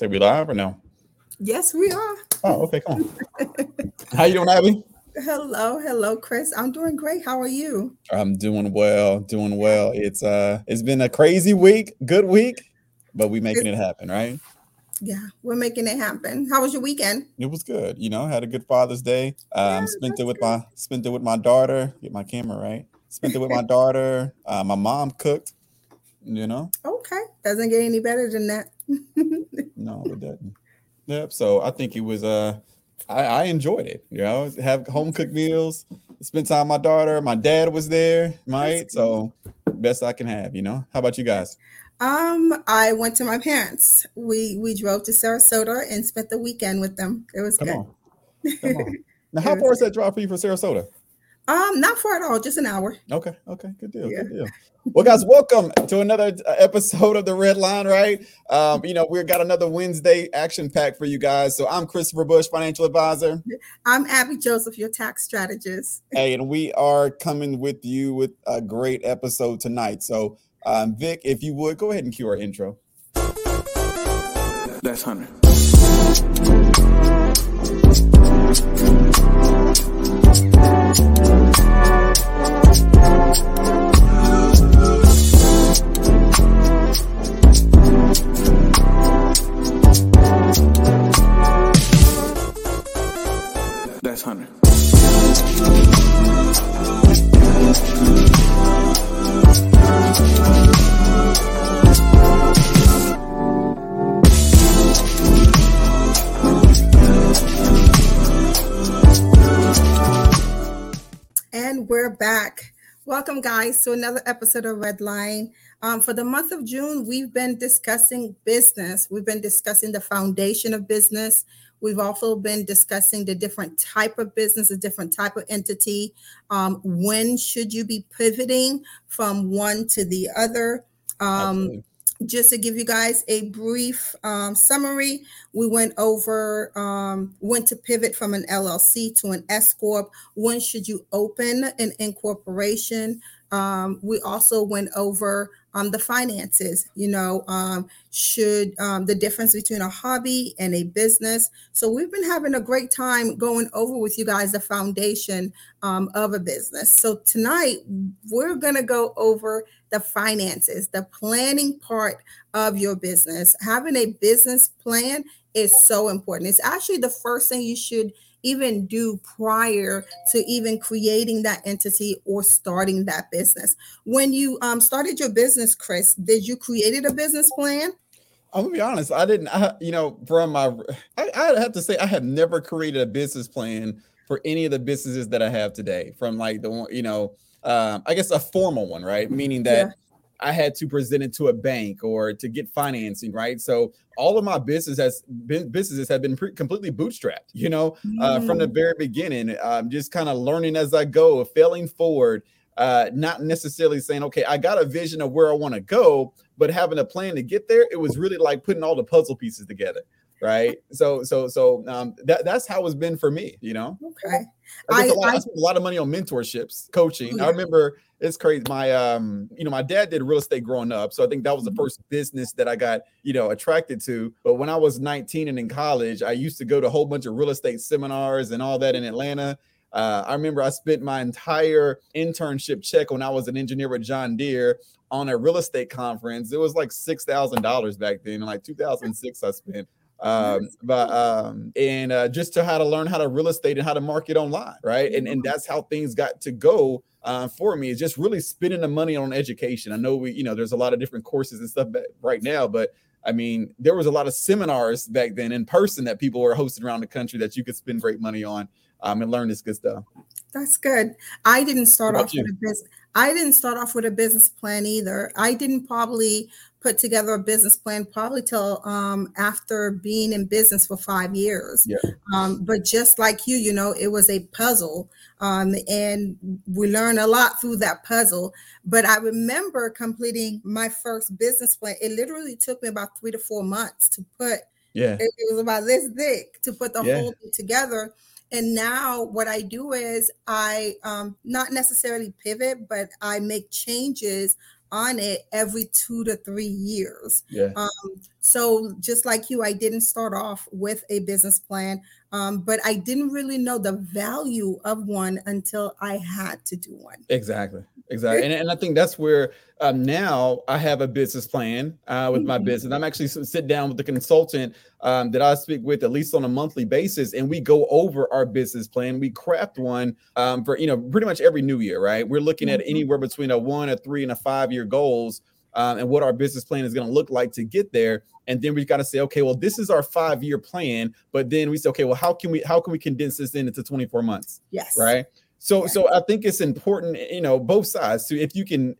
Say we live or no? Yes, we are. Oh, okay, come on. How you doing, Abby? Hello, hello, Chris. I'm doing great. How are you? I'm doing well, doing well. It's uh it's been a crazy week, good week, but we making it happen, right? Yeah, we're making it happen. How was your weekend? It was good. You know, had a good Father's Day. Um, Yeah, spent it with good. my spent it with my daughter. Get my camera right. Spent it with my daughter. Uh, my mom cooked. You know, Okay, doesn't get any better than that. no, it doesn't. Yep. So I think it was. Uh, I, I enjoyed it. You know, have home cooked meals. Spent time with my daughter. My dad was there. Right. So best I can have. You know. How about you guys? Um, I went to my parents. We we drove to Sarasota and spent the weekend with them. It was Come good. on. Come on. Now, how far is that drive for you from Sarasota? Um, not far at all, just an hour. Okay, okay, good deal, Yeah. good deal. Well, guys, welcome to another uh, episode of the Red Line. Right, um, you know we've got another Wednesday action pack for you guys. So I'm Christopher Bush, financial advisor, I'm Abby Joseph, your tax strategist. hey, and we are coming with you with a great episode tonight. So, um, Vic, if you would go ahead and cue our intro. That's Hunter. Welcome, guys, to another episode of Red Line. Um, for the month of June, we've been discussing business. We've been discussing the foundation of business. We've also been discussing the different type of business, the different type of entity. Um, when should you be pivoting from one to the other? Um. Just to give you guys a brief um, summary, we went over um, when to pivot from an LLC to an S corp. When should you open an incorporation? Um, we also went over um, the finances. You know, um, should um, the difference between a hobby and a business. So we've been having a great time going over with you guys the foundation um, of a business. So tonight we're gonna go over the finances, the planning part of your business. Having a business plan is so important. It's actually the first thing you should even do prior to even creating that entity or starting that business. When you um, started your business, Chris, did you created a business plan? I'm gonna be honest. I didn't. I, you know, from my, I, I have to say, I have never created a business plan for any of the businesses that I have today. From like the one, you know, um, I guess a formal one, right? Meaning that Yeah. I had to present it to a bank or to get financing, right? So all of my business has been businesses have been pre- completely bootstrapped, you know, uh, from the Mm. very beginning. Um, just kind of learning as I go, failing forward, uh, not necessarily saying, okay, I got a vision of where I want to go, but having a plan to get there. It was really like putting all the puzzle pieces together, right? So, so, so um, that that's how it's been for me, you know. Okay. I, spent lot, I I- spent a lot of money on mentorships, coaching. Oh, I remember it's crazy. My um, you know, my dad did real estate growing up, so I think that was the Mhm. first business that I got, you know, attracted to. But when I was 19 and in college, I used to go to a whole bunch of real estate seminars and all that in Atlanta. Uh, I remember I spent my entire internship check when I was an engineer with John Deere on a real estate conference. It was like six thousand dollars back then, in like 2006. I spent um but um and uh just to how to learn how to real estate and how to market online right? And and that's how things got to go uh, for me. Is just really spending the money on education. I know we you know there's a lot of different courses and stuff right now but i mean there was a lot of seminars back then in person that people were hosting around the country that you could spend great money on um and learn this good stuff. That's good. I didn't start off with a business. I didn't start off with a business plan either. I didn't probably put together a business plan probably till um, after being in business for five years. Yeah. Um, but just like you, you know, it was a puzzle, um, and we learned a lot through that puzzle. But I remember completing my first business plan. It literally took me about three to four months to put yeah it, it was about this thick to put the Yeah. whole thing together. And now what I do is I um, not necessarily pivot, but I make changes on it every two to three years. Yeah. Um, so just like you, I didn't start off with a business plan, um, but I didn't really know the value of one until I had to do one. Exactly. Exactly. And, and I think that's where um, now I have a business plan uh, with my mm-hmm. business. I'm actually sit down with the consultant um, that I speak with at least on a monthly basis, and we go over our business plan. We craft one um, for you know pretty much every new year, right? We're looking mm-hmm. at anywhere between a one, a three, and a five year goals. Um, and what our business plan is going to look like to get there. And then we've got to say, okay, well, this is our five year plan. But then we say, okay, well, how can we how can we condense this in into 24 months? Yes. Right. So, so I think it's important, you know, both sides. So if you can,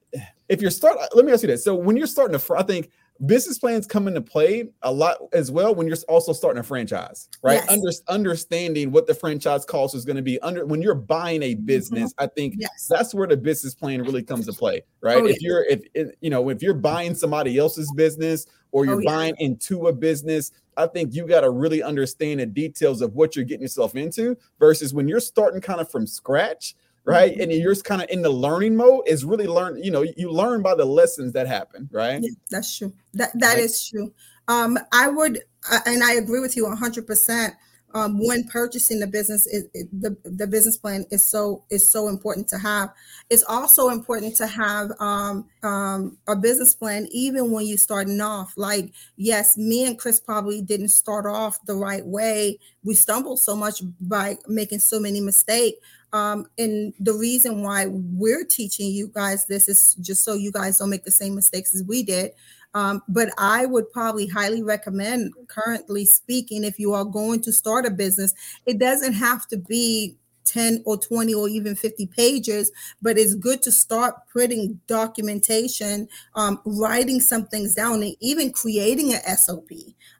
if you're start, let me ask you this. So when you're starting to, I think business plans come into play a lot as well when you're also starting a franchise, right? Yes. Under, understanding what the franchise cost is going to be under when you're buying a mm-hmm. business. Mm-hmm. I think yes. that's where the business plan really comes to play, right? Oh, if yeah. you're if, if, you know if you're buying somebody else's business or you're oh, yeah. buying into a business, I think you got to really understand the details of what you're getting yourself into versus when you're starting kind of from scratch right? Mm-hmm. and you're just kind of in the learning mode is really learn you know you learn by the lessons that happen right? Yeah, that's true. That that right. is true. Um i would and i agree with you 100% um, when purchasing the business the, the business plan is so is so important to have. It's also important to have um, um, a business plan even when you're starting off. Like yes me and chris probably didn't start off the right way. We stumbled so much by making so many mistakes um, and the reason why we're teaching you guys this is just so you guys don't make the same mistakes as we did um, but I would probably highly recommend, currently speaking, if you are going to start a business, it doesn't have to be 10 or 20 or even 50 pages, but it's good to start putting documentation, um, writing some things down, and even creating an SOP.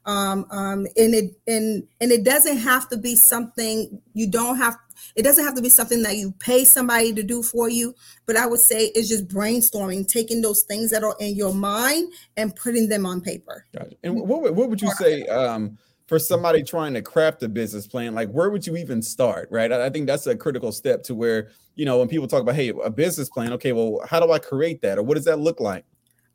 Um, um, and it and and it doesn't have to be something you don't have it doesn't have to be something that you pay somebody to do for you, but I would say it's just brainstorming, taking those things that are in your mind and putting them on paper. Gotcha. And what, what would you say um, for somebody trying to craft a business plan? Like, where would you even start? Right. I, I think that's a critical step to where, you know, when people talk about, hey, a business plan, okay, well, how do I create that? Or what does that look like?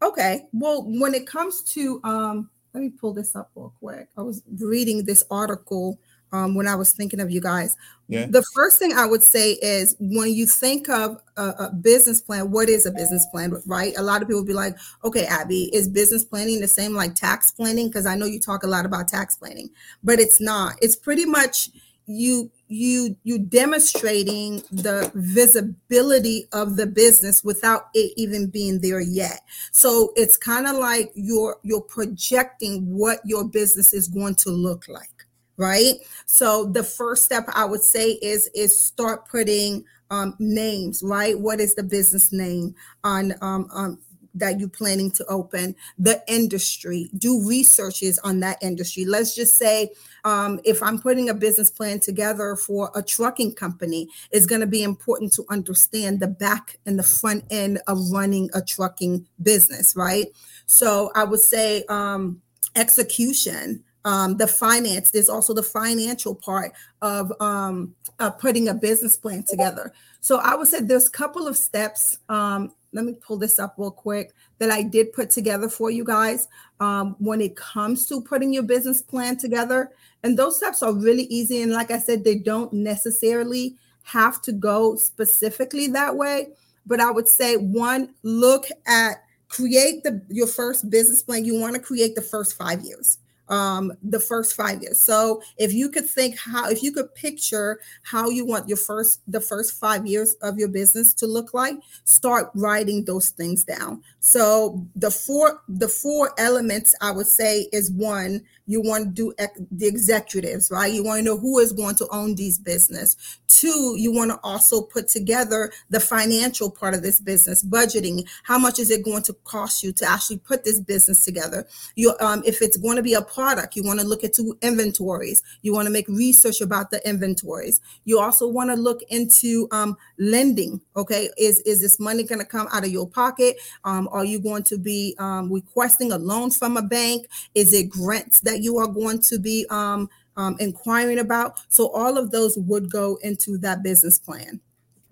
Okay. Well, when it comes to, um, let me pull this up real quick. I was reading this article um, when I was thinking of you guys. Yeah. The first thing I would say is when you think of a, a, business plan, what is a business plan, right? A lot of people be like, okay, Abby, is business planning the same like tax planning? Because I know you talk a lot about tax planning, but it's not. It's pretty much you you you demonstrating the visibility of the business without it even being there yet so it's kind of like you're you're projecting what your business is going to look like right? So the first step i would say is is start putting um, names right? What is the business name on um, um, that you're planning to open? The industry. Do researches on that industry. Let's just say um, if i'm putting a business plan together for a trucking company it's going to be important to understand the back and the front end of running a trucking business right? So i would say um, execution um, the finance there's also the financial part of um, putting a business plan together. So i would say there's a couple of steps um, let me pull this up real quick that i did put together for you guys um, when it comes to putting your business plan together. And those steps are really easy and like i said they don't necessarily have to go specifically that way. But i would say one look at create the your first business plan. You want to create the first five years um, the first five years. So if you could think how, if you could picture how you want your first, the first five years of your business to look like, start writing those things down. So the four, the four elements I would say is one, you want to do the executives, right? You want to know who is going to own these business. Two, you want to also put together the financial part of this business, budgeting. How much is it going to cost you to actually put this business together? You, um, if it's going to be a product, you want to look into inventories. You want to make research about the inventories. You also want to look into um, lending. Okay, is is this money going to come out of your pocket? Um, are you going to be um, requesting a loan from a bank? Is it grants that you are going to be um, um, inquiring about? So all of those would go into that business plan.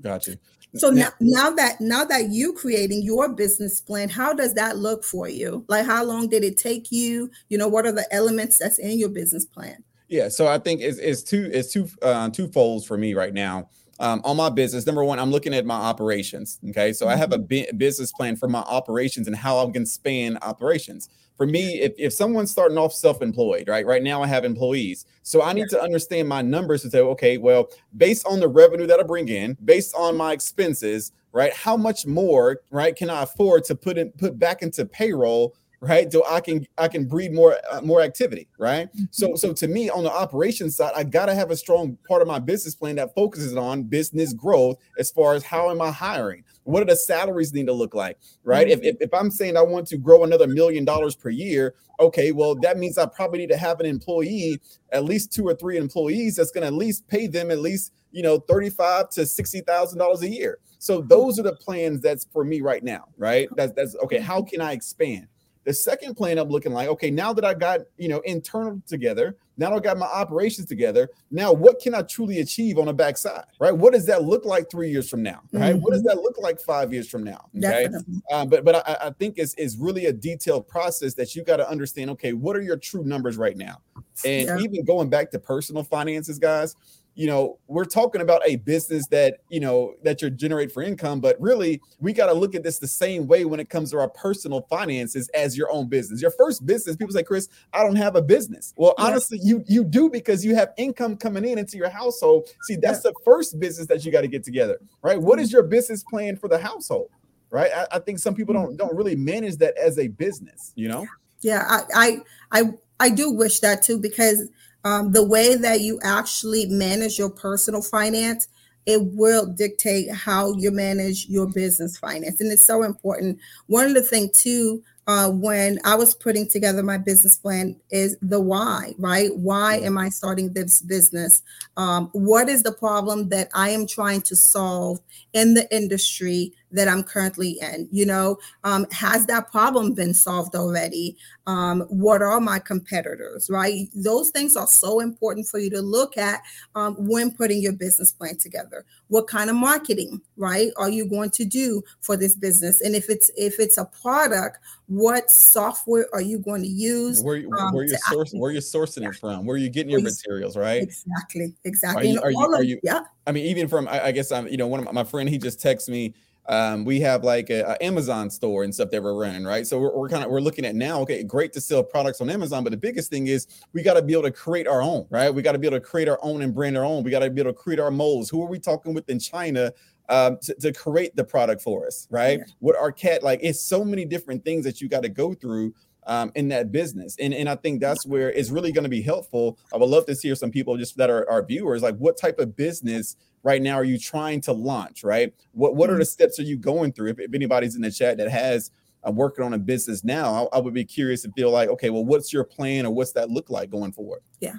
Gotcha. So now, now that now that you creating your business plan, how does that look for you? Like how long did it take you? You know, what are the elements that's in your business plan? Yeah, so I think it's, it's two it's two uh, two folds for me right now. Um, on my business, number one, I'm looking at my operations. Okay, so mm-hmm. I have a mm-hmm. business plan for my operations and how I can span operations. For me, if, if someone's starting off self-employed, right? Right now I have employees. So I need to understand my numbers to say, okay, well, based on the revenue that I bring in, based on my expenses, right? How much more, right, can I afford to put in put back into payroll right? So i can i can breed more uh, more activity right? Mm-hmm. so so to me on the operations side i got to have a strong part of my business plan that focuses on business growth as far as how am i hiring? What do the salaries need to look like right? Mm-hmm. if, if, if i'm saying i want to grow another million dollars per year okay well that means i probably need to have an employee at least two or three employees that's going to at least pay them at least you know 35 to 60 thousand dollars a year. So those are the plans that's for me right now right? That's that's okay how can i expand the second plan I'm looking like, okay, now that I got, you know, internal together, now I got my operations together. Now, what can I truly achieve on the backside? Right? What does that look like three years from now? Right? Mm-hmm. What does mm-hmm. that look like five years from now? Okay. Um, but but I, I think it's, it's really a detailed process that you got to understand. Okay, what are your true numbers right now? And yeah. even going back to personal finances, guys, you know we're talking about a business that you know that you generate for income but really we got to look at this the same way when it comes to our personal finances as your own business. Your first business people say chris i don't have a business. Well yes. honestly you you do because you have income coming in into your household. See that's yeah. the first business that you got to get together right? What is mm-hmm. your business plan for the household right? I, I think some people don't don't really manage that as a business you know? Yeah i i i, I do wish that too because um, the way that you actually manage your personal finance it will dictate how you manage your business finance and it's so important one of the things too uh, when I was putting together my business plan is the why, right? Why am I starting this business? Um, what is the problem that I am trying to solve in the industry that I'm currently in? You know, um, has that problem been solved already? Um, what are my competitors, right? Those things are so important for you to look at um, when putting your business plan together. What kind of marketing, right, are you going to do for this business? And if it's if it's a product, what software are you going to use? Where, um, where you sourcing, where you're sourcing yeah. it from? Where are you getting your materials, right? Exactly, exactly. Are you, are you, are you, yeah. I mean, even from I, I guess I'm, you know, one of my, my friend he just texted me um, we have like a, a, Amazon store and stuff that we're running, right? So we're, we're kind of we're looking at now. Okay, great to sell products on Amazon, but the biggest thing is we got to be able to create our own, right? We got to be able to create our own and brand our own. We got to be able to create our molds. Who are we talking with in China um, to, to, create the product for us, right? Yeah. What our cat like? It's so many different things that you got to go through um, in that business. And, and I think that's where it's really going to be helpful. I would love to hear some people just that are our viewers, like what type of business right now are you trying to launch, right? What what are the mm-hmm. steps are you going through? If, if anybody's in the chat that has uh, working on a business now, I, I, would be curious to feel like, okay, well, what's your plan or what's that look like going forward? Yeah.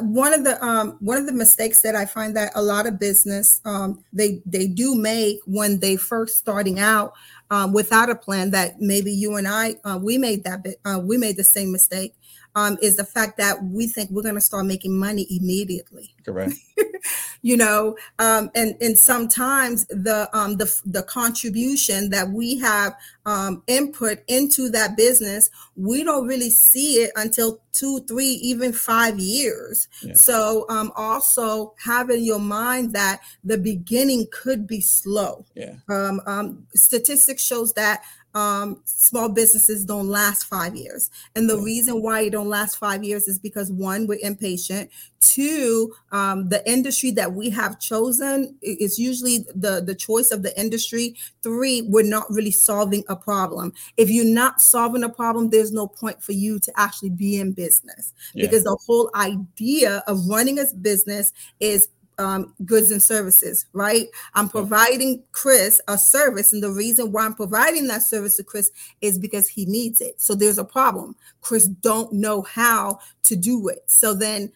one of the um, one of the mistakes that I find that a lot of business um, they they do make when they first starting out um, without a plan that maybe you and I uh, we made that uh, we made the same mistake um, is the fact that we think we're going to start making money immediately. Correct. you know, um, and and sometimes the um, the the contribution that we have um, input into that business, we don't really see it until two, three, even five years. Yeah. So um, also having your mind that the beginning could be slow. Yeah. Um, um, statistics shows that um, small businesses don't last five years. And the reason why it don't last five years is because one, we're impatient. Two, um, the industry that we have chosen is usually the, the choice of the industry. Three, we're not really solving a problem. If you're not solving a problem, there's no point for you to actually be in business yeah. because the whole idea of running a business is um, goods and services, right? I'm providing Chris a service, and the reason why I'm providing that service to Chris is because he needs it. So there's a problem. Chris don't know how to do it. So then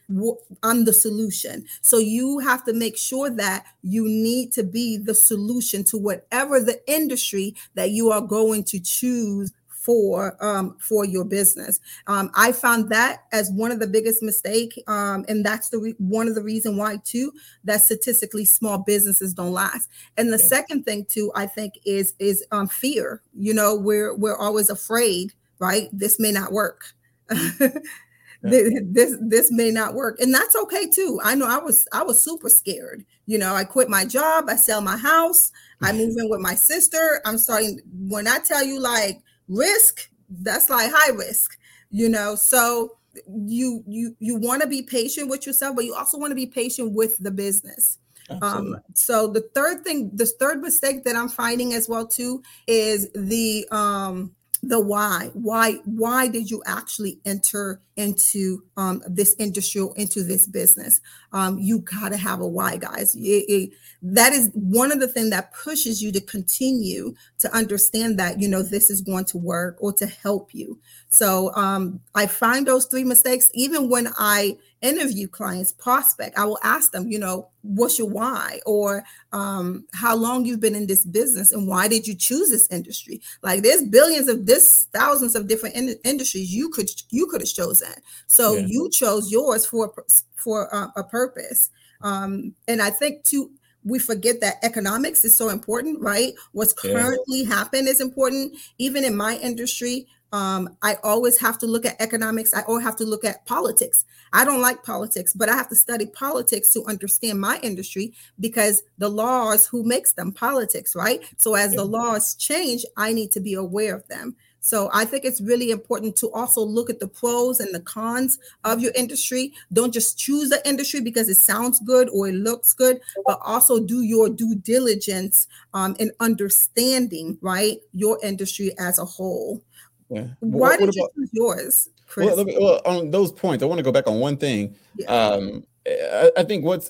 I'm the solution. So you have to make sure that you need to be the solution to whatever the industry that you are going to choose for um, for your business. Um, I found that as one of the biggest mistake, um, and that's the re- one of the reason why too that statistically small businesses don't last. And the second thing too, I think is is um, fear. You know, we're we're always afraid, right? This may not work. this this may not work and that's okay too i know i was i was super scared you know i quit my job i sell my house i move in with my sister i'm starting when i tell you like risk that's like high risk you know? So you you you want to be patient with yourself but you also want to be patient with the business. Um so the third thing the third mistake that i'm finding as well too is the um the why. Why why did you actually enter into um, this industry or into this business um, you got to have a why guys it, it, that is one of the things that pushes you to continue to understand that you know this is going to work or to help you so um, i find those three mistakes even when i interview clients, prospect, I will ask them, you know, what's your why or um, how long you've been in this business and why did you choose this industry? Like there's billions of this thousands of different in- industries you could you could have chosen. So yeah. you chose yours for for uh, a purpose. Um, and I think too we forget that economics is so important, right? What's currently yeah. happened is important. Even in my industry, um, I always have to look at economics. I always have to look at politics. I don't like politics, but I have to study politics to understand my industry because the laws, who makes them politics, right? So as yeah. the laws change, I need to be aware of them. So I think it's really important to also look at the pros and the cons of your industry. Don't just choose the industry because it sounds good or it looks good, but also do your due diligence um, in understanding, right, your industry as a whole. Yeah. Why what, did what you choose yours, Chris? Well, well, on those points, I want to go back on one thing. Yeah. Um, I, I think what's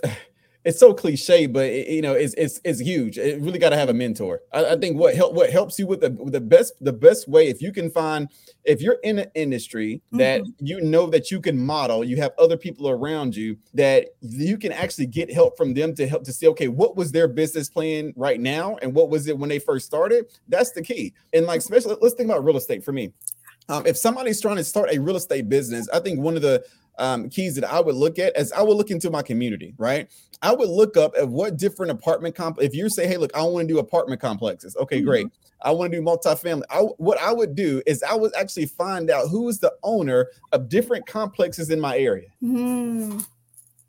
it's so cliche, but it, you know, it's it's it's huge. It really got to have a mentor. I, I, think what help what helps you with the with the best the best way if you can find if you're in an industry that mm-hmm. you know that you can model, you have other people around you that you can actually get help from them to help to see okay, what was their business plan right now and what was it when they first started? That's the key. And like especially let's think about real estate for me. Um, if somebody's trying to start a real estate business, I think one of the um, keys that I would look at as I would look into my community, right? I would look up at what different apartment comp. If you say, "Hey, look, I want to do apartment complexes," okay, mm-hmm. great. I want to do multifamily. I, what I would do is I would actually find out who is the owner of different complexes in my area. Mm-hmm.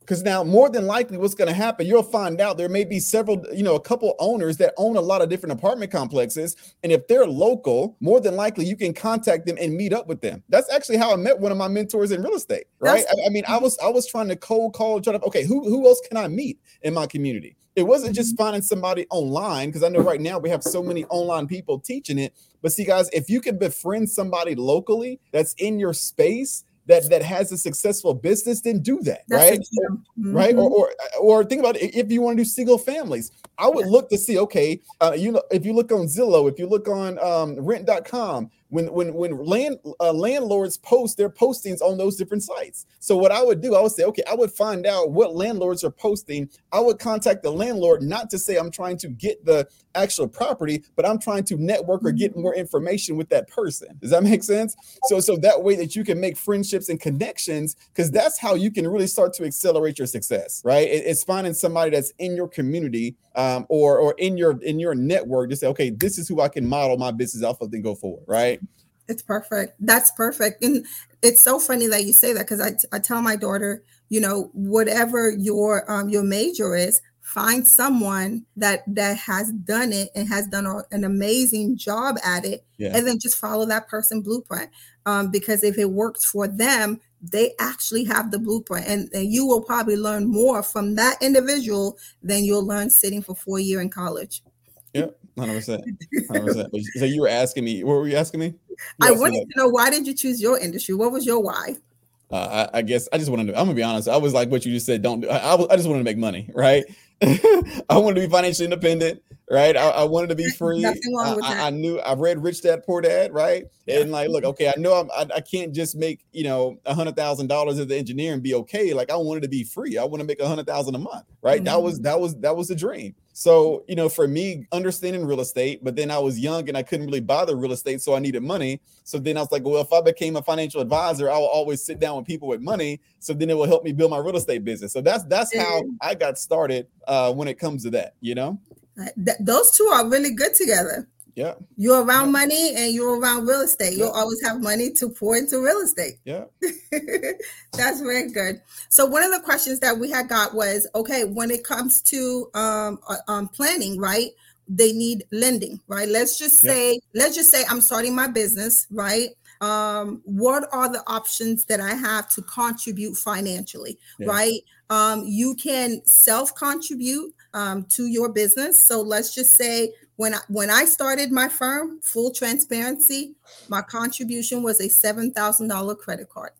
Because now, more than likely, what's going to happen, you'll find out there may be several, you know, a couple owners that own a lot of different apartment complexes. And if they're local, more than likely, you can contact them and meet up with them. That's actually how I met one of my mentors in real estate, right? I, I, mean, I was I was trying to cold call, try to okay, who who else can I meet in my community? It wasn't just mm-hmm. finding somebody online because I know right now we have so many online people teaching it. But see, guys, if you can befriend somebody locally that's in your space that that has a successful business, then do that, That's right? Mm-hmm. Right? Or, or or think about it, if you want to do single families, I would yeah. look to see, okay, uh, you know, if you look on Zillow, if you look on um, rent.com, when when when land uh, landlords post their postings on those different sites. So what I would do, I would say, okay, I would find out what landlords are posting. I would contact the landlord not to say I'm trying to get the actual property, but I'm trying to network or get mm-hmm. more information with that person. Does that make sense? So so that way that you can make friendships and connections because that's how you can really start to accelerate your success, right? It, it's finding somebody that's in your community um, or or in your in your network to say, okay, this is who I can model my business off of, then go forward, right? It's perfect. That's perfect. And it's so funny that you say that because I, I tell my daughter, you know, whatever your um your major is, find someone that that has done it and has done a, an amazing job at it yeah. and then just follow that person blueprint um, because if it works for them they actually have the blueprint and, and you will probably learn more from that individual than you'll learn sitting for four year in college yeah 100%, 100%. so you were asking me what were you asking me you i wanted to know why did you choose your industry what was your why uh, I, I, guess I just wanted to. I'm gonna be honest. I was like what you just said. Don't do. I, I, I just wanted to make money, right? I wanted to be financially independent, right? I, I, wanted to be free. Nothing wrong with I, that. I, knew I read Rich Dad Poor Dad, right? Yeah. And like, look, okay, I know I'm, I, I can't just make you know a hundred thousand dollars as an engineer and be okay. Like, I wanted to be free. I want to make a hundred thousand a month, right? Mm-hmm. That was that was that was the dream. So, you know, for me, understanding real estate, but then I was young and I couldn't really buy the real estate, so I needed money. So then I was like, well, if I became a financial advisor, I will always sit down with people with money. So then it will help me build my real estate business. So that's that's how I got started uh, when it comes to that. You know, th- those two are really good together. Yeah. You're around yeah. money and you're around real estate. You'll always have money to pour into real estate. Yeah. That's very good. So one of the questions that we had got was, okay, when it comes to um, uh, um planning, right? They need lending, right? Let's just say, yeah. let's just say I'm starting my business, right? Um, what are the options that I have to contribute financially, right? Um, you can self contribute um, to your business. So let's just say when I, when I started my firm, full transparency, my contribution was a seven thousand dollar credit card.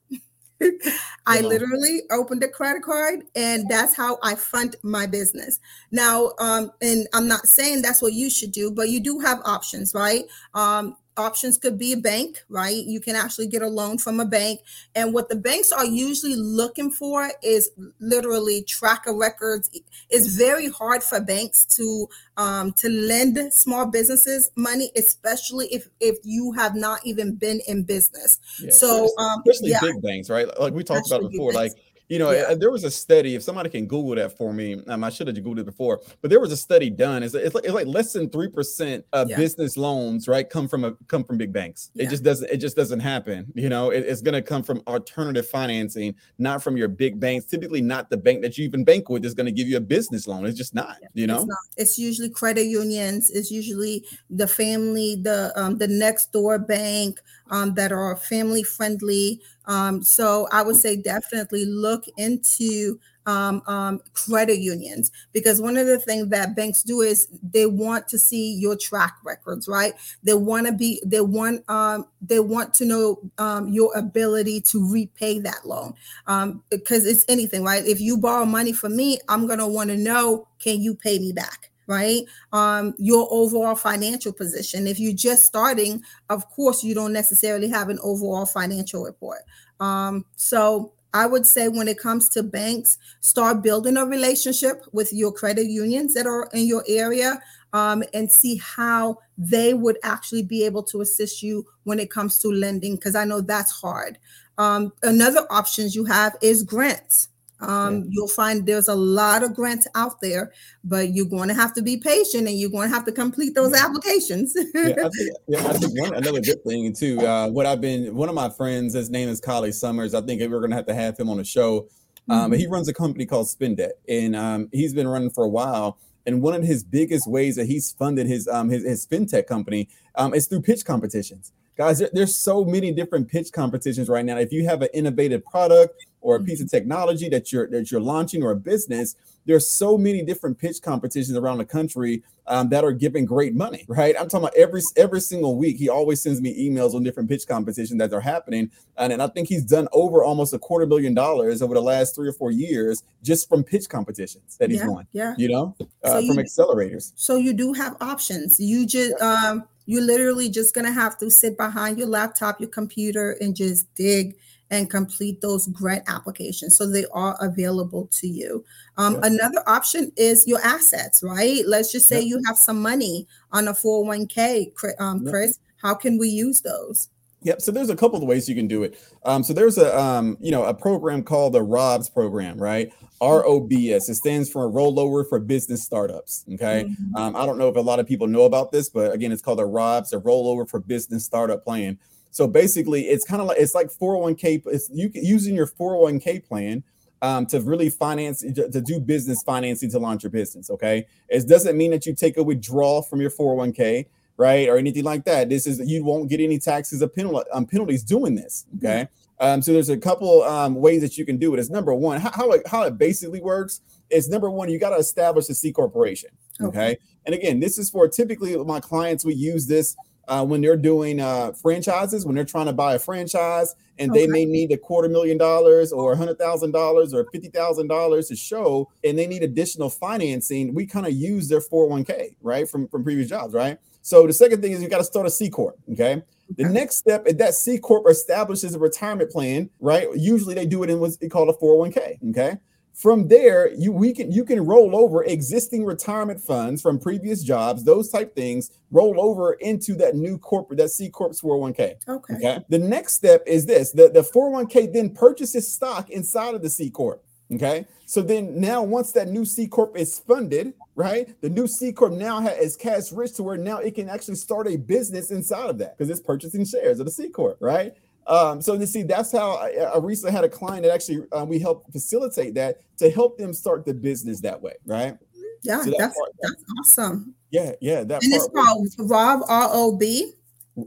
I literally opened a credit card, and that's how I fund my business. Now, um, and I'm not saying that's what you should do, but you do have options, right? Um, options could be a bank, right? You can actually get a loan from a bank. And what the banks are usually looking for is literally tracker records. It's very hard for banks to um, to lend small businesses money, especially if if you have not even been in business. Yeah, so um, especially yeah. big banks, right? Like we talked about before, like you know, yeah. there was a study. If somebody can Google that for me, um, I should have Googled it before, but there was a study done. It's, it's, like, it's like less than three percent of yeah. business loans, right, come from a come from big banks. Yeah. It just doesn't. It just doesn't happen. You know, it, it's going to come from alternative financing, not from your big banks. Typically, not the bank that you even bank with is going to give you a business loan. It's just not. You know, it's, it's, usually credit unions. It's usually the family, the um, the next door bank um, that are family friendly. Um, so I would say definitely look into um, um, credit unions because one of the things that banks do is they want to see your track records, right? They want to be, they want, um, they want to know um, your ability to repay that loan um, because it's anything, right? If you borrow money from me, I'm gonna want to know, can you pay me back? Right? Um, your overall financial position. If you're just starting, of course, you don't necessarily have an overall financial report. Um, so I would say when it comes to banks, start building a relationship with your credit unions that are in your area um, and see how they would actually be able to assist you when it comes to lending, because I know that's hard. Um, another options you have is grants. Um, yeah. You'll find there's a lot of grants out there, but you're going to have to be patient and you're going to have to complete those applications. yeah, I think, yeah, I think one, another good thing too. Uh, what I've been, one of my friends, his name is Collie Summers. I think we're going to have to have him on the show. Um, mm-hmm. He runs a company called SpendDebt, and um, he's been running for a while. And one of his biggest ways that he's funded his um, his, his fintech company um, is through pitch competitions guys there, there's so many different pitch competitions right now. If you have an innovative product or a piece of mm-hmm. technology that you're that you're launching or a business there's so many different pitch competitions around the country um, that are giving great money right? I'm talking about every every single week he always sends me emails on different pitch competitions that are happening. And, and i think he's done over almost a quarter million dollars over the last three or four years just from pitch competitions that he's yeah, won yeah. you know uh, so from you, accelerators. So you do have options. You just um you're literally just going to have to sit behind your laptop, your computer, and just dig and complete those grant applications. So they are available to you. Um, Another option is your assets, right? Let's just say you have some money on a 401k, um, Chris. How can we use those? Yep. So there's a couple of ways you can do it. Um, so there's a um, you know a program called the ROBS program, right? R O B S. It stands for a Rollover for Business Startups. Okay. Mm-hmm. Um, I don't know if a lot of people know about this, but again, it's called a ROBS, a Rollover for Business Startup Plan. So basically, it's kind of like it's like 401k. It's you using your 401k plan um, to really finance to, to do business financing to launch your business. Okay. It doesn't mean that you take a withdrawal from your 401k right, or anything like that. This is you won't get any taxes or um, penalties doing this. Okay. Mm-hmm. Um, so there's a couple um, ways that you can do it. It's number one, how, how, it, how it basically works is number one, you got to establish a C corporation. Okay? okay. And again, this is for typically my clients, we use this uh, when they're doing uh, franchises, when they're trying to buy a franchise and okay. they may need a quarter million dollars or a hundred thousand dollars or fifty thousand dollars to show, and they need additional financing, we kind of use their 401k, right? From from previous jobs, right? So the second thing is you got to start a C corp. Okay. The next step is that C corp establishes a retirement plan, right? Usually they do it in what's called a 401k. Okay. From there, you we can you can roll over existing retirement funds from previous jobs, those type things, roll over into that new corporate, that C Corp's 401k. Okay. Okay. The next step is this: the, the 401k then purchases stock inside of the C Corp. Okay. So then now once that new C Corp is funded, right? The new C Corp now has cash rich to where now it can actually start a business inside of that because it's purchasing shares of the C Corp, right? Um, so you see, that's how I, I, recently had a client that actually uh, we helped facilitate that to help them start the business that way, right? Yeah, so that that's part, that's awesome. Yeah, yeah. That and it's called Rob R O B.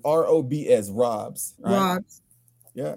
R O B S ROBS. Right? ROBS. Yeah.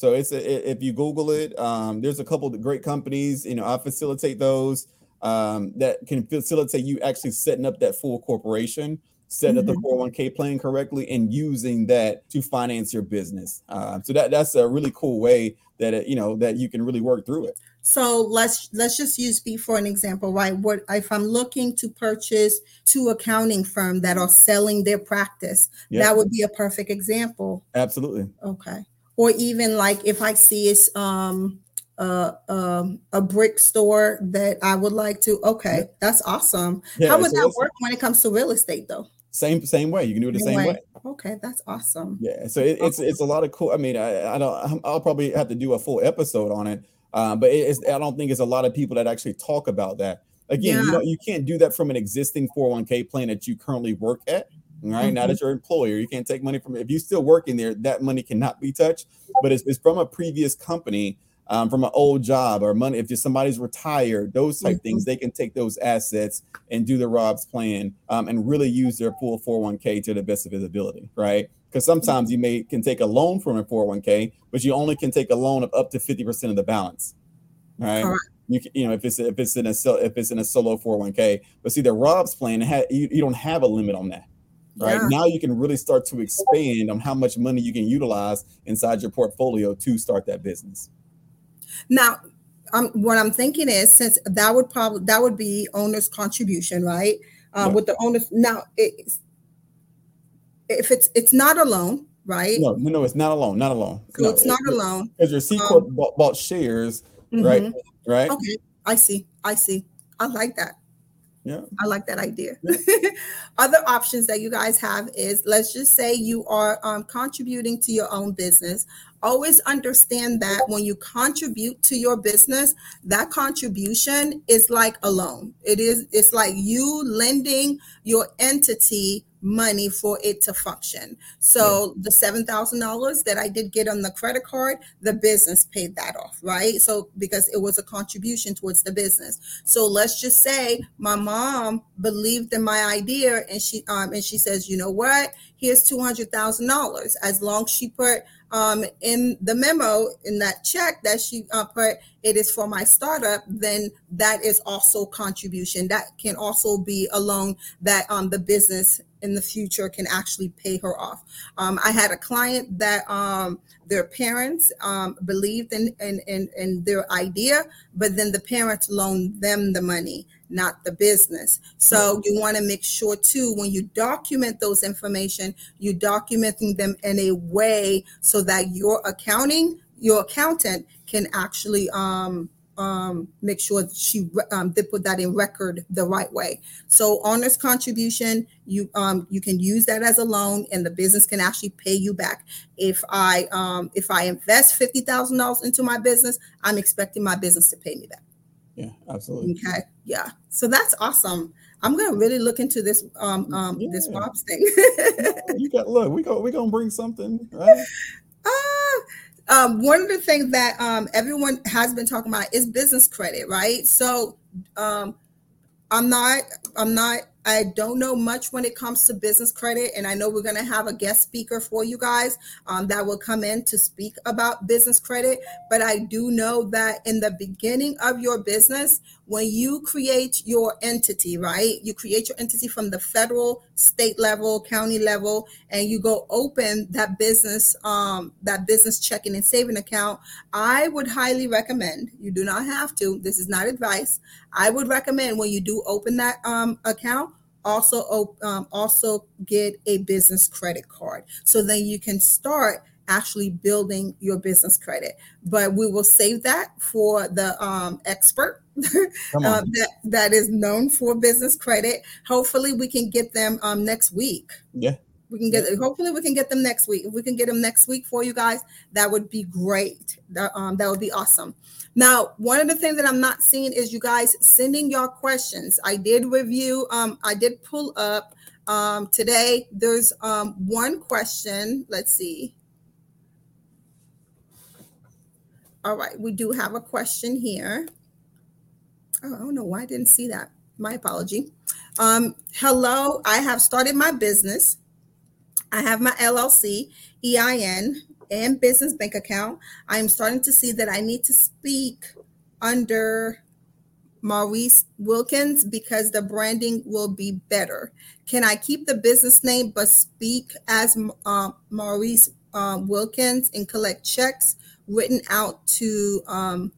So it's a, if you Google it, um, there's a couple of great companies. You know, I facilitate those um, that can facilitate you actually setting up that full corporation set up the 401k mm-hmm. plan correctly and using that to finance your business. Uh, so that that's a really cool way that it, you know that you can really work through it. So let's let's just use B for an example, right? What if I'm looking to purchase two accounting firm that are selling their practice? Yep. That would be a perfect example. Absolutely. Okay. Or even like if I see it's um uh, um, a brick store that I would like to. Okay, that's awesome. Yeah, How would that work when it comes to real estate, though? Same same way. You can do it the same, same way. way. Okay, that's awesome. Yeah, so it, it's it's a lot of cool. I mean, I, I don't. I'll probably have to do a full episode on it. Uh, but it's, I don't think it's a lot of people that actually talk about that. Again, yeah. you know, you can't do that from an existing 401k plan that you currently work at. Right mm-hmm. now, that your employer, you can't take money from. If you're still working there, that money cannot be touched. But it's, it's from a previous company um, from an old job or money. If just somebody's retired, those type mm-hmm. things, they can take those assets and do the ROBS plan um, and really use their full 401k to the best of his ability, right? Because sometimes mm-hmm. you may can take a loan from a 401k, but you only can take a loan of up to 50% of the balance, right? You, can, you know if it's if it's in a if it's in a solo 401k, but see the ROBS plan, you, you don't have a limit on that right yeah. now you can really start to expand on how much money you can utilize inside your portfolio to start that business now, um, what I'm thinking is since that would probably that would be owner's contribution, right? Uh, yeah. With the owner's now, it's, if it's it's not a loan, right? No, no, no, it's not a loan, not a loan. So no, it's not a loan because your C corp um, bought, bought, shares, mm-hmm. right? Right. Okay, I see. I see. I like that. Yeah. I like that idea. Yeah. Other options that you guys have is let's just say you are um, contributing to your own business always understand that when you contribute to your business that contribution is like a loan it is it's like you lending your entity money for it to function. So yeah. the $7000 that i did get on the credit card the business paid that off right? So because it was a contribution towards the business. So let's just say my mom believed in my idea and she um and she says you know what? Here's $200000 as long as she put um, in the memo in that check that she uh, put it is for my startup then that is also contribution. That can also be a loan that um, the business in the future can actually pay her off um, i had a client that um, their parents um, believed in, in, in, in their idea but then the parents loaned them the money not the business. So you want to make sure too when you document those information, you documenting them in a way so that your accounting, your accountant can actually um, um, make sure she um, they put that in record the right way. So owner's contribution, you um, you can use that as a loan, and the business can actually pay you back. If I um, if I invest fifty thousand dollars into my business, I'm expecting my business to pay me back. Yeah, absolutely. Okay. Yeah. So that's awesome. I'm gonna really look into this um um yeah. this ROBS thing. you got look, we go we gonna bring something, right? Uh, um, one of the things that um everyone has been talking about is business credit, right? So um I'm not I'm not I don't know much when it comes to business credit, and I know we're going to have a guest speaker for you guys um, that will come in to speak about business credit. But I do know that in the beginning of your business, when you create your entity, right? You create your entity from the federal, state level, county level, and you go open that business, um, that business checking and saving account. I would highly recommend. You do not have to. This is not advice. I would recommend when you do open that um, account also um, also get a business credit card. So then you can start actually building your business credit. But we will save that for the um, expert uh, that, that is known for business credit. Hopefully we can get them um, next week. Yeah we can get hopefully we can get them next week if we can get them next week for you guys that would be great that, um, that would be awesome now, one of the things that I'm not seeing is you guys sending your questions. I did review, um, I did pull up um, today. There's um, one question. Let's see. All right, we do have a question here. Oh, I don't know why I didn't see that. My apology. Um, hello, I have started my business. I have my LLC, EIN, and business bank account, I am starting to see that I need to speak under Maurice Wilkins because the branding will be better. Can I keep the business name but speak as uh, Maurice uh, Wilkins and collect checks written out to um,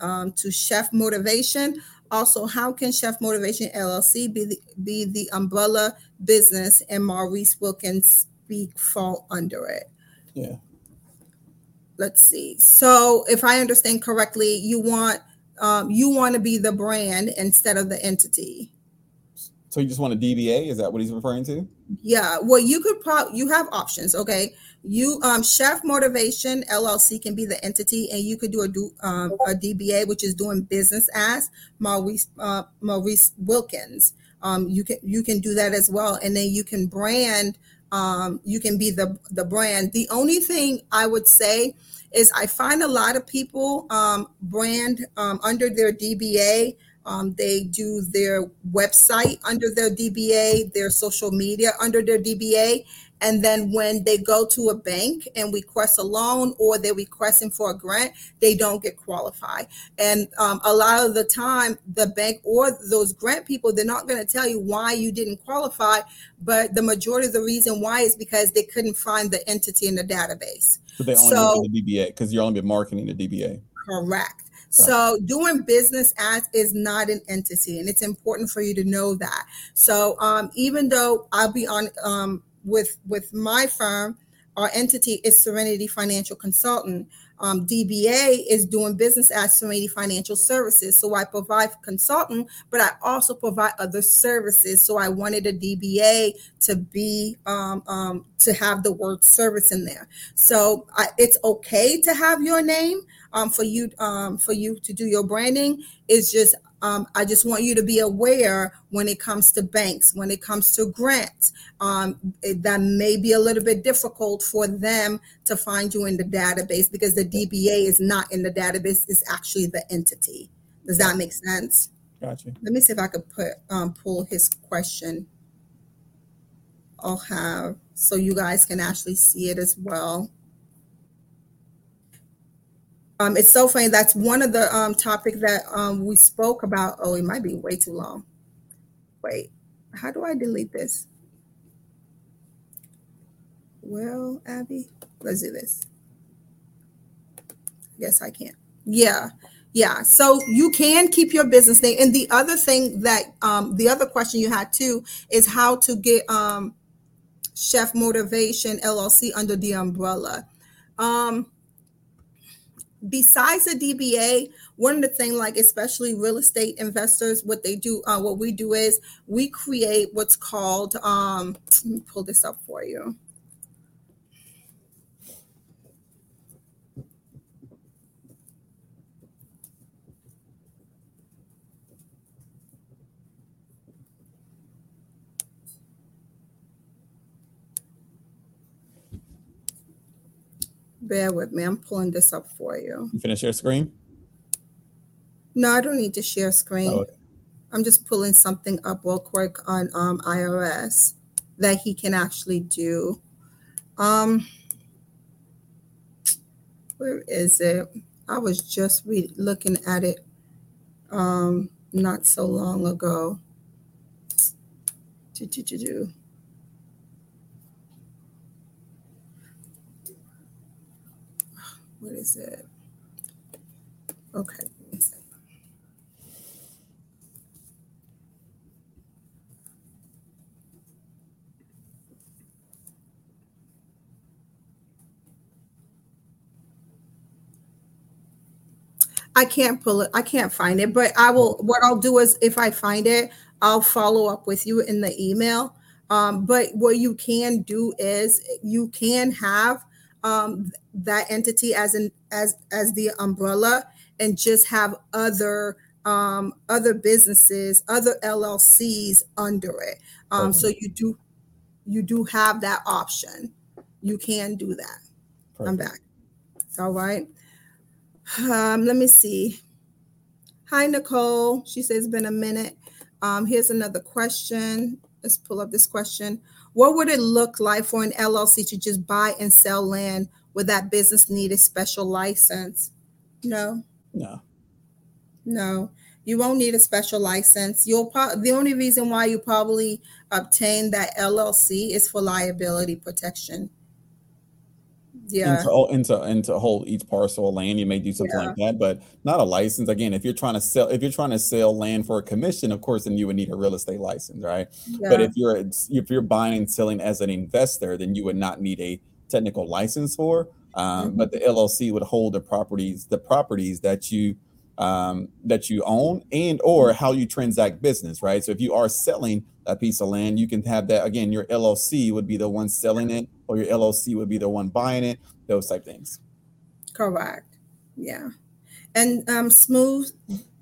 um, to Chef Motivation? Also, how can Chef Motivation LLC be the, be the umbrella business and Maurice Wilkins speak fall under it? Yeah let's see. So if I understand correctly, you want um, you want to be the brand instead of the entity. So you just want a DBA? Is that what he's referring to? Yeah. Well, you could probably you have options. Okay. You um, Chef Motivation LLC can be the entity, and you could do a do um, a DBA, which is doing business as Maurice uh, Maurice Wilkins. Um, you can you can do that as well, and then you can brand. Um, you can be the the brand. The only thing I would say is I find a lot of people um, brand um, under their DBA. Um, they do their website under their DBA, their social media under their DBA. And then when they go to a bank and request a loan or they're requesting for a grant, they don't get qualified. And um, a lot of the time, the bank or those grant people, they're not going to tell you why you didn't qualify. But the majority of the reason why is because they couldn't find the entity in the database. So they only so, the DBA because you're only been marketing the DBA. Correct. So doing business as is not an entity, and it's important for you to know that. So um, even though I'll be on um, with with my firm, our entity is Serenity Financial Consultant. Um, DBA is doing business as Serenity Financial Services. So I provide consultant, but I also provide other services. So I wanted a DBA to be um, um, to have the word service in there. So I, it's okay to have your name um, for you um, for you to do your branding. It's just um, I just want you to be aware when it comes to banks, when it comes to grants, um, it, that may be a little bit difficult for them to find you in the database because the DBA is not in the database; it's actually the entity. Does that make sense? Gotcha. Let me see if I could put um, pull his question. I'll have so you guys can actually see it as well. Um, it's so funny. That's one of the um, topic that um, we spoke about. Oh, it might be way too long. Wait, how do I delete this? Well, Abby, let's do this. Yes, I can. Yeah, yeah. So you can keep your business name. And the other thing that um, the other question you had too is how to get um, Chef Motivation LLC under the umbrella. Um, besides the DBA, one of the things, like especially real estate investors, what they do, uh, what we do is we create what's called. Um, let me pull this up for you. Bear with me. I'm pulling this up for you. You finish your screen? No, I don't need to share screen. Oh, okay. I'm just pulling something up real quick on um, IRS that he can actually do. Um, where is it? I was just re- looking at it um, not so long ago. Do, do, do, do. What is it? Okay. I can't pull it. I can't find it, but I will. What I'll do is, if I find it, I'll follow up with you in the email. Um, but what you can do is you can have um, that entity as an as as the umbrella, and just have other um, other businesses, other LLCs under it. Um, so you do you do have that option. You can do that. Perfect. I'm back. All right. Um, let me see. Hi, Nicole. She says it's been a minute. Um, here's another question. Let's pull up this question. What would it look like for an LLC to just buy and sell land? Would that business need a special license? No. No. No. You won't need a special license. You'll pro- the only reason why you probably obtain that LLC is for liability protection yeah into, into into hold each parcel of land you may do something yeah. like that but not a license again if you're trying to sell if you're trying to sell land for a commission of course then you would need a real estate license right yeah. but if you're if you're buying and selling as an investor then you would not need a technical license for um, mm-hmm. but the llc would hold the properties the properties that you um, that you own and or how you transact business right so if you are selling a piece of land, you can have that again. Your LLC would be the one selling it, or your LLC would be the one buying it. Those type things. Correct. Yeah, and um, smooth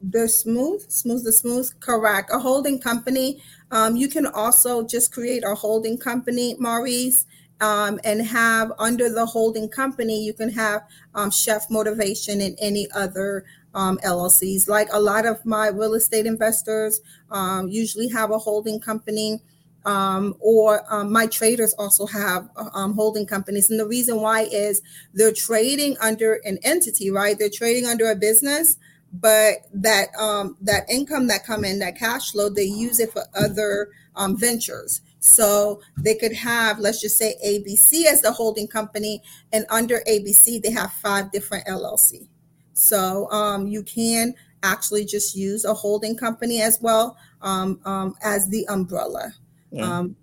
the smooth, smooth the smooth. Correct. A holding company. Um, you can also just create a holding company, Maurice, um, and have under the holding company, you can have um, Chef Motivation and any other um, LLCs. Like a lot of my real estate investors um, usually have a holding company. Um, or um, my traders also have um, holding companies. And the reason why is they're trading under an entity, right? They're trading under a business, but that um, that income that come in, that cash flow, they use it for other um, ventures. So they could have, let's just say, ABC as the holding company, and under ABC they have five different LLC. So um, you can actually just use a holding company as well as the umbrella. Yeah. Um,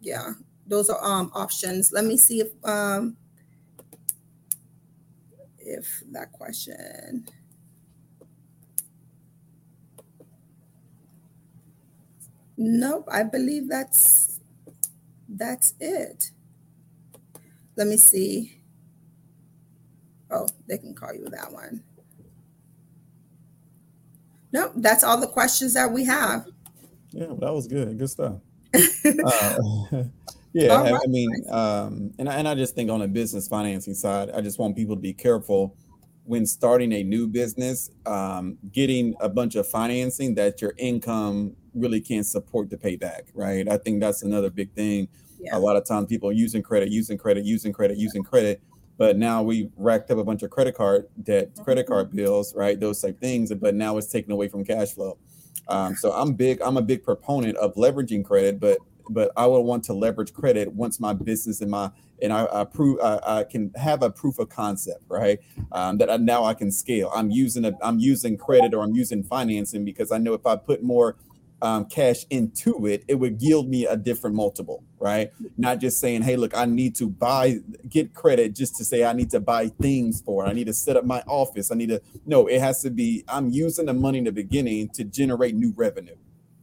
yeah, those are um, options. Let me see if um, if that question. Nope, I believe that's that's it. Let me see. Oh, they can call you that one. Nope, that's all the questions that we have. Yeah, that was good. Good stuff. uh, yeah, right. I mean, um, and I, and I just think on a business financing side, I just want people to be careful when starting a new business, um, getting a bunch of financing that your income really can't support to pay back. Right. I think that's another big thing. Yeah. A lot of times people are using credit, using credit, using credit, using credit, but now we racked up a bunch of credit card debt, credit card mm-hmm. bills, right? Those type things. But now it's taken away from cash flow. Um, so I'm big. I'm a big proponent of leveraging credit, but but I would want to leverage credit once my business and my and I, I prove I, I, can have a proof of concept, right? Um, that I, now I can scale. I'm using a I'm using credit or I'm using financing because I know if I put more um, cash into it, it would yield me a different multiple, right? Not just saying, hey, look, I need to buy, get credit just to say I need to buy things for it. I need to set up my office. I need to, no, it has to be, I'm using the money in the beginning to generate new revenue,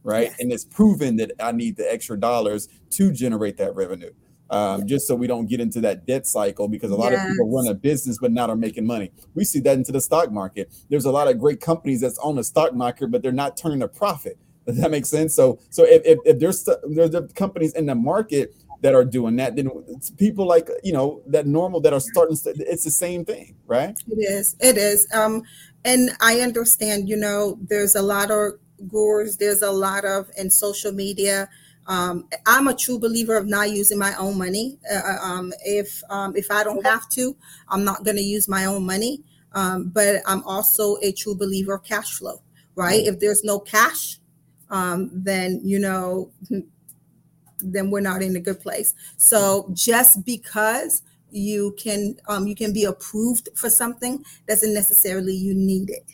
right? Yes. And it's proven that I need the extra dollars to generate that revenue. Um, just so we don't get into that debt cycle because a lot yes. of people run a business but not are making money. We see that into the stock market. There's a lot of great companies that's on the stock market, but they're not turning a profit does that make sense? So, so if, if, if there's there's companies in the market that are doing that, then people like you know that normal that are starting. It's the same thing, right? It is. It is. Um, and I understand. You know, there's a lot of gurus. There's a lot of in social media. Um, I'm a true believer of not using my own money. Uh, uh um, if um, if I don't have to, I'm not going to use my own money. Um, but I'm also a true believer of cash flow. Right? If there's no cash, um, then you know, then we're not in a good place. So just because you can um, you can be approved for something doesn't necessarily you need it.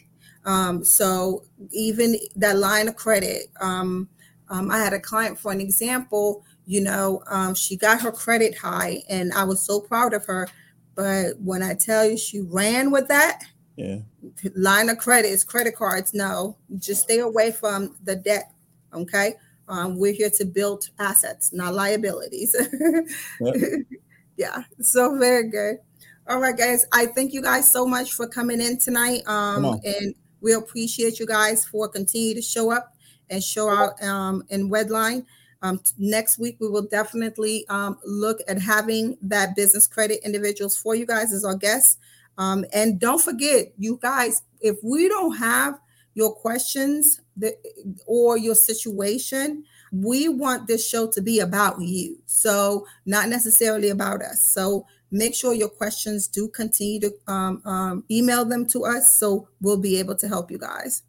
Um, so even that line of credit, um, um, I had a client for an example. You know, um, she got her credit high, and I was so proud of her. But when I tell you she ran with that, yeah, line of credit is credit cards. No, just stay away from the debt. Okay, um, we're here to build assets, not liabilities. yep. yeah, so very good. All right, guys. I thank you guys so much for coming in tonight. Um, and we appreciate you guys for continue to show up and show out um, in Redline. Um, next week, we will definitely um, look at having that business credit individuals for you guys as our guests. Um, and don't forget, you guys, if we don't have your questions or your situation, we want this show to be about you. So, not necessarily about us. So, make sure your questions do continue to um, um, email them to us so we'll be able to help you guys.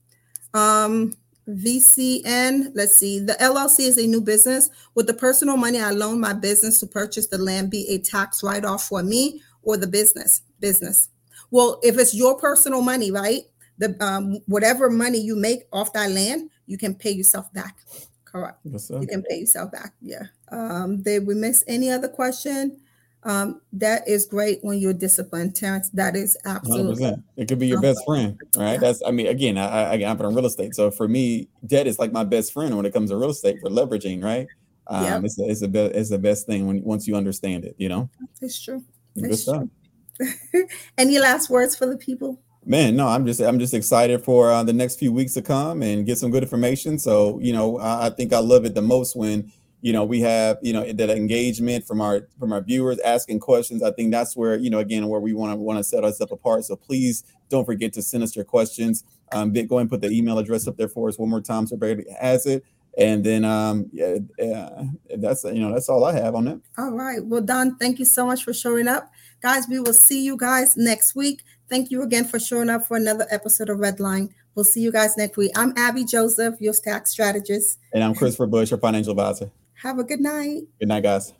Um, VCN, let's see. The LLC is a new business. With the personal money I loan my business to purchase the land be a tax write off for me or the business? Business. Well, if it's your personal money, right? The um, whatever money you make off that land, you can pay yourself back. Correct. Yes, you can pay yourself back. Yeah. Um, did we miss any other question? Um, that is great when you're disciplined, Terrence. That is absolutely. 100%. It could be your best friend, right? That's. I mean, again, I, I I'm in real estate, so for me, debt is like my best friend when it comes to real estate for leveraging, right? Um, yep. it's a, it's a be, it's the best thing when once you understand it, you know. It's true. Good stuff. Any last words for the people? Man, no, I'm just I'm just excited for uh, the next few weeks to come and get some good information. So you know, I, I think I love it the most when you know we have you know that engagement from our from our viewers asking questions. I think that's where you know again where we want to want to set ourselves apart. So please don't forget to send us your questions. Um go and put the email address up there for us one more time so everybody has it. And then um yeah, yeah that's you know that's all i have on that. All right. Well don thank you so much for showing up guys we will see you guys next week. Thank you again for showing up for another episode of redline we'll see you guys next week. I'm abby joseph your tax strategist. And i'm christopher bush your financial advisor. Have a good night. Good night, guys.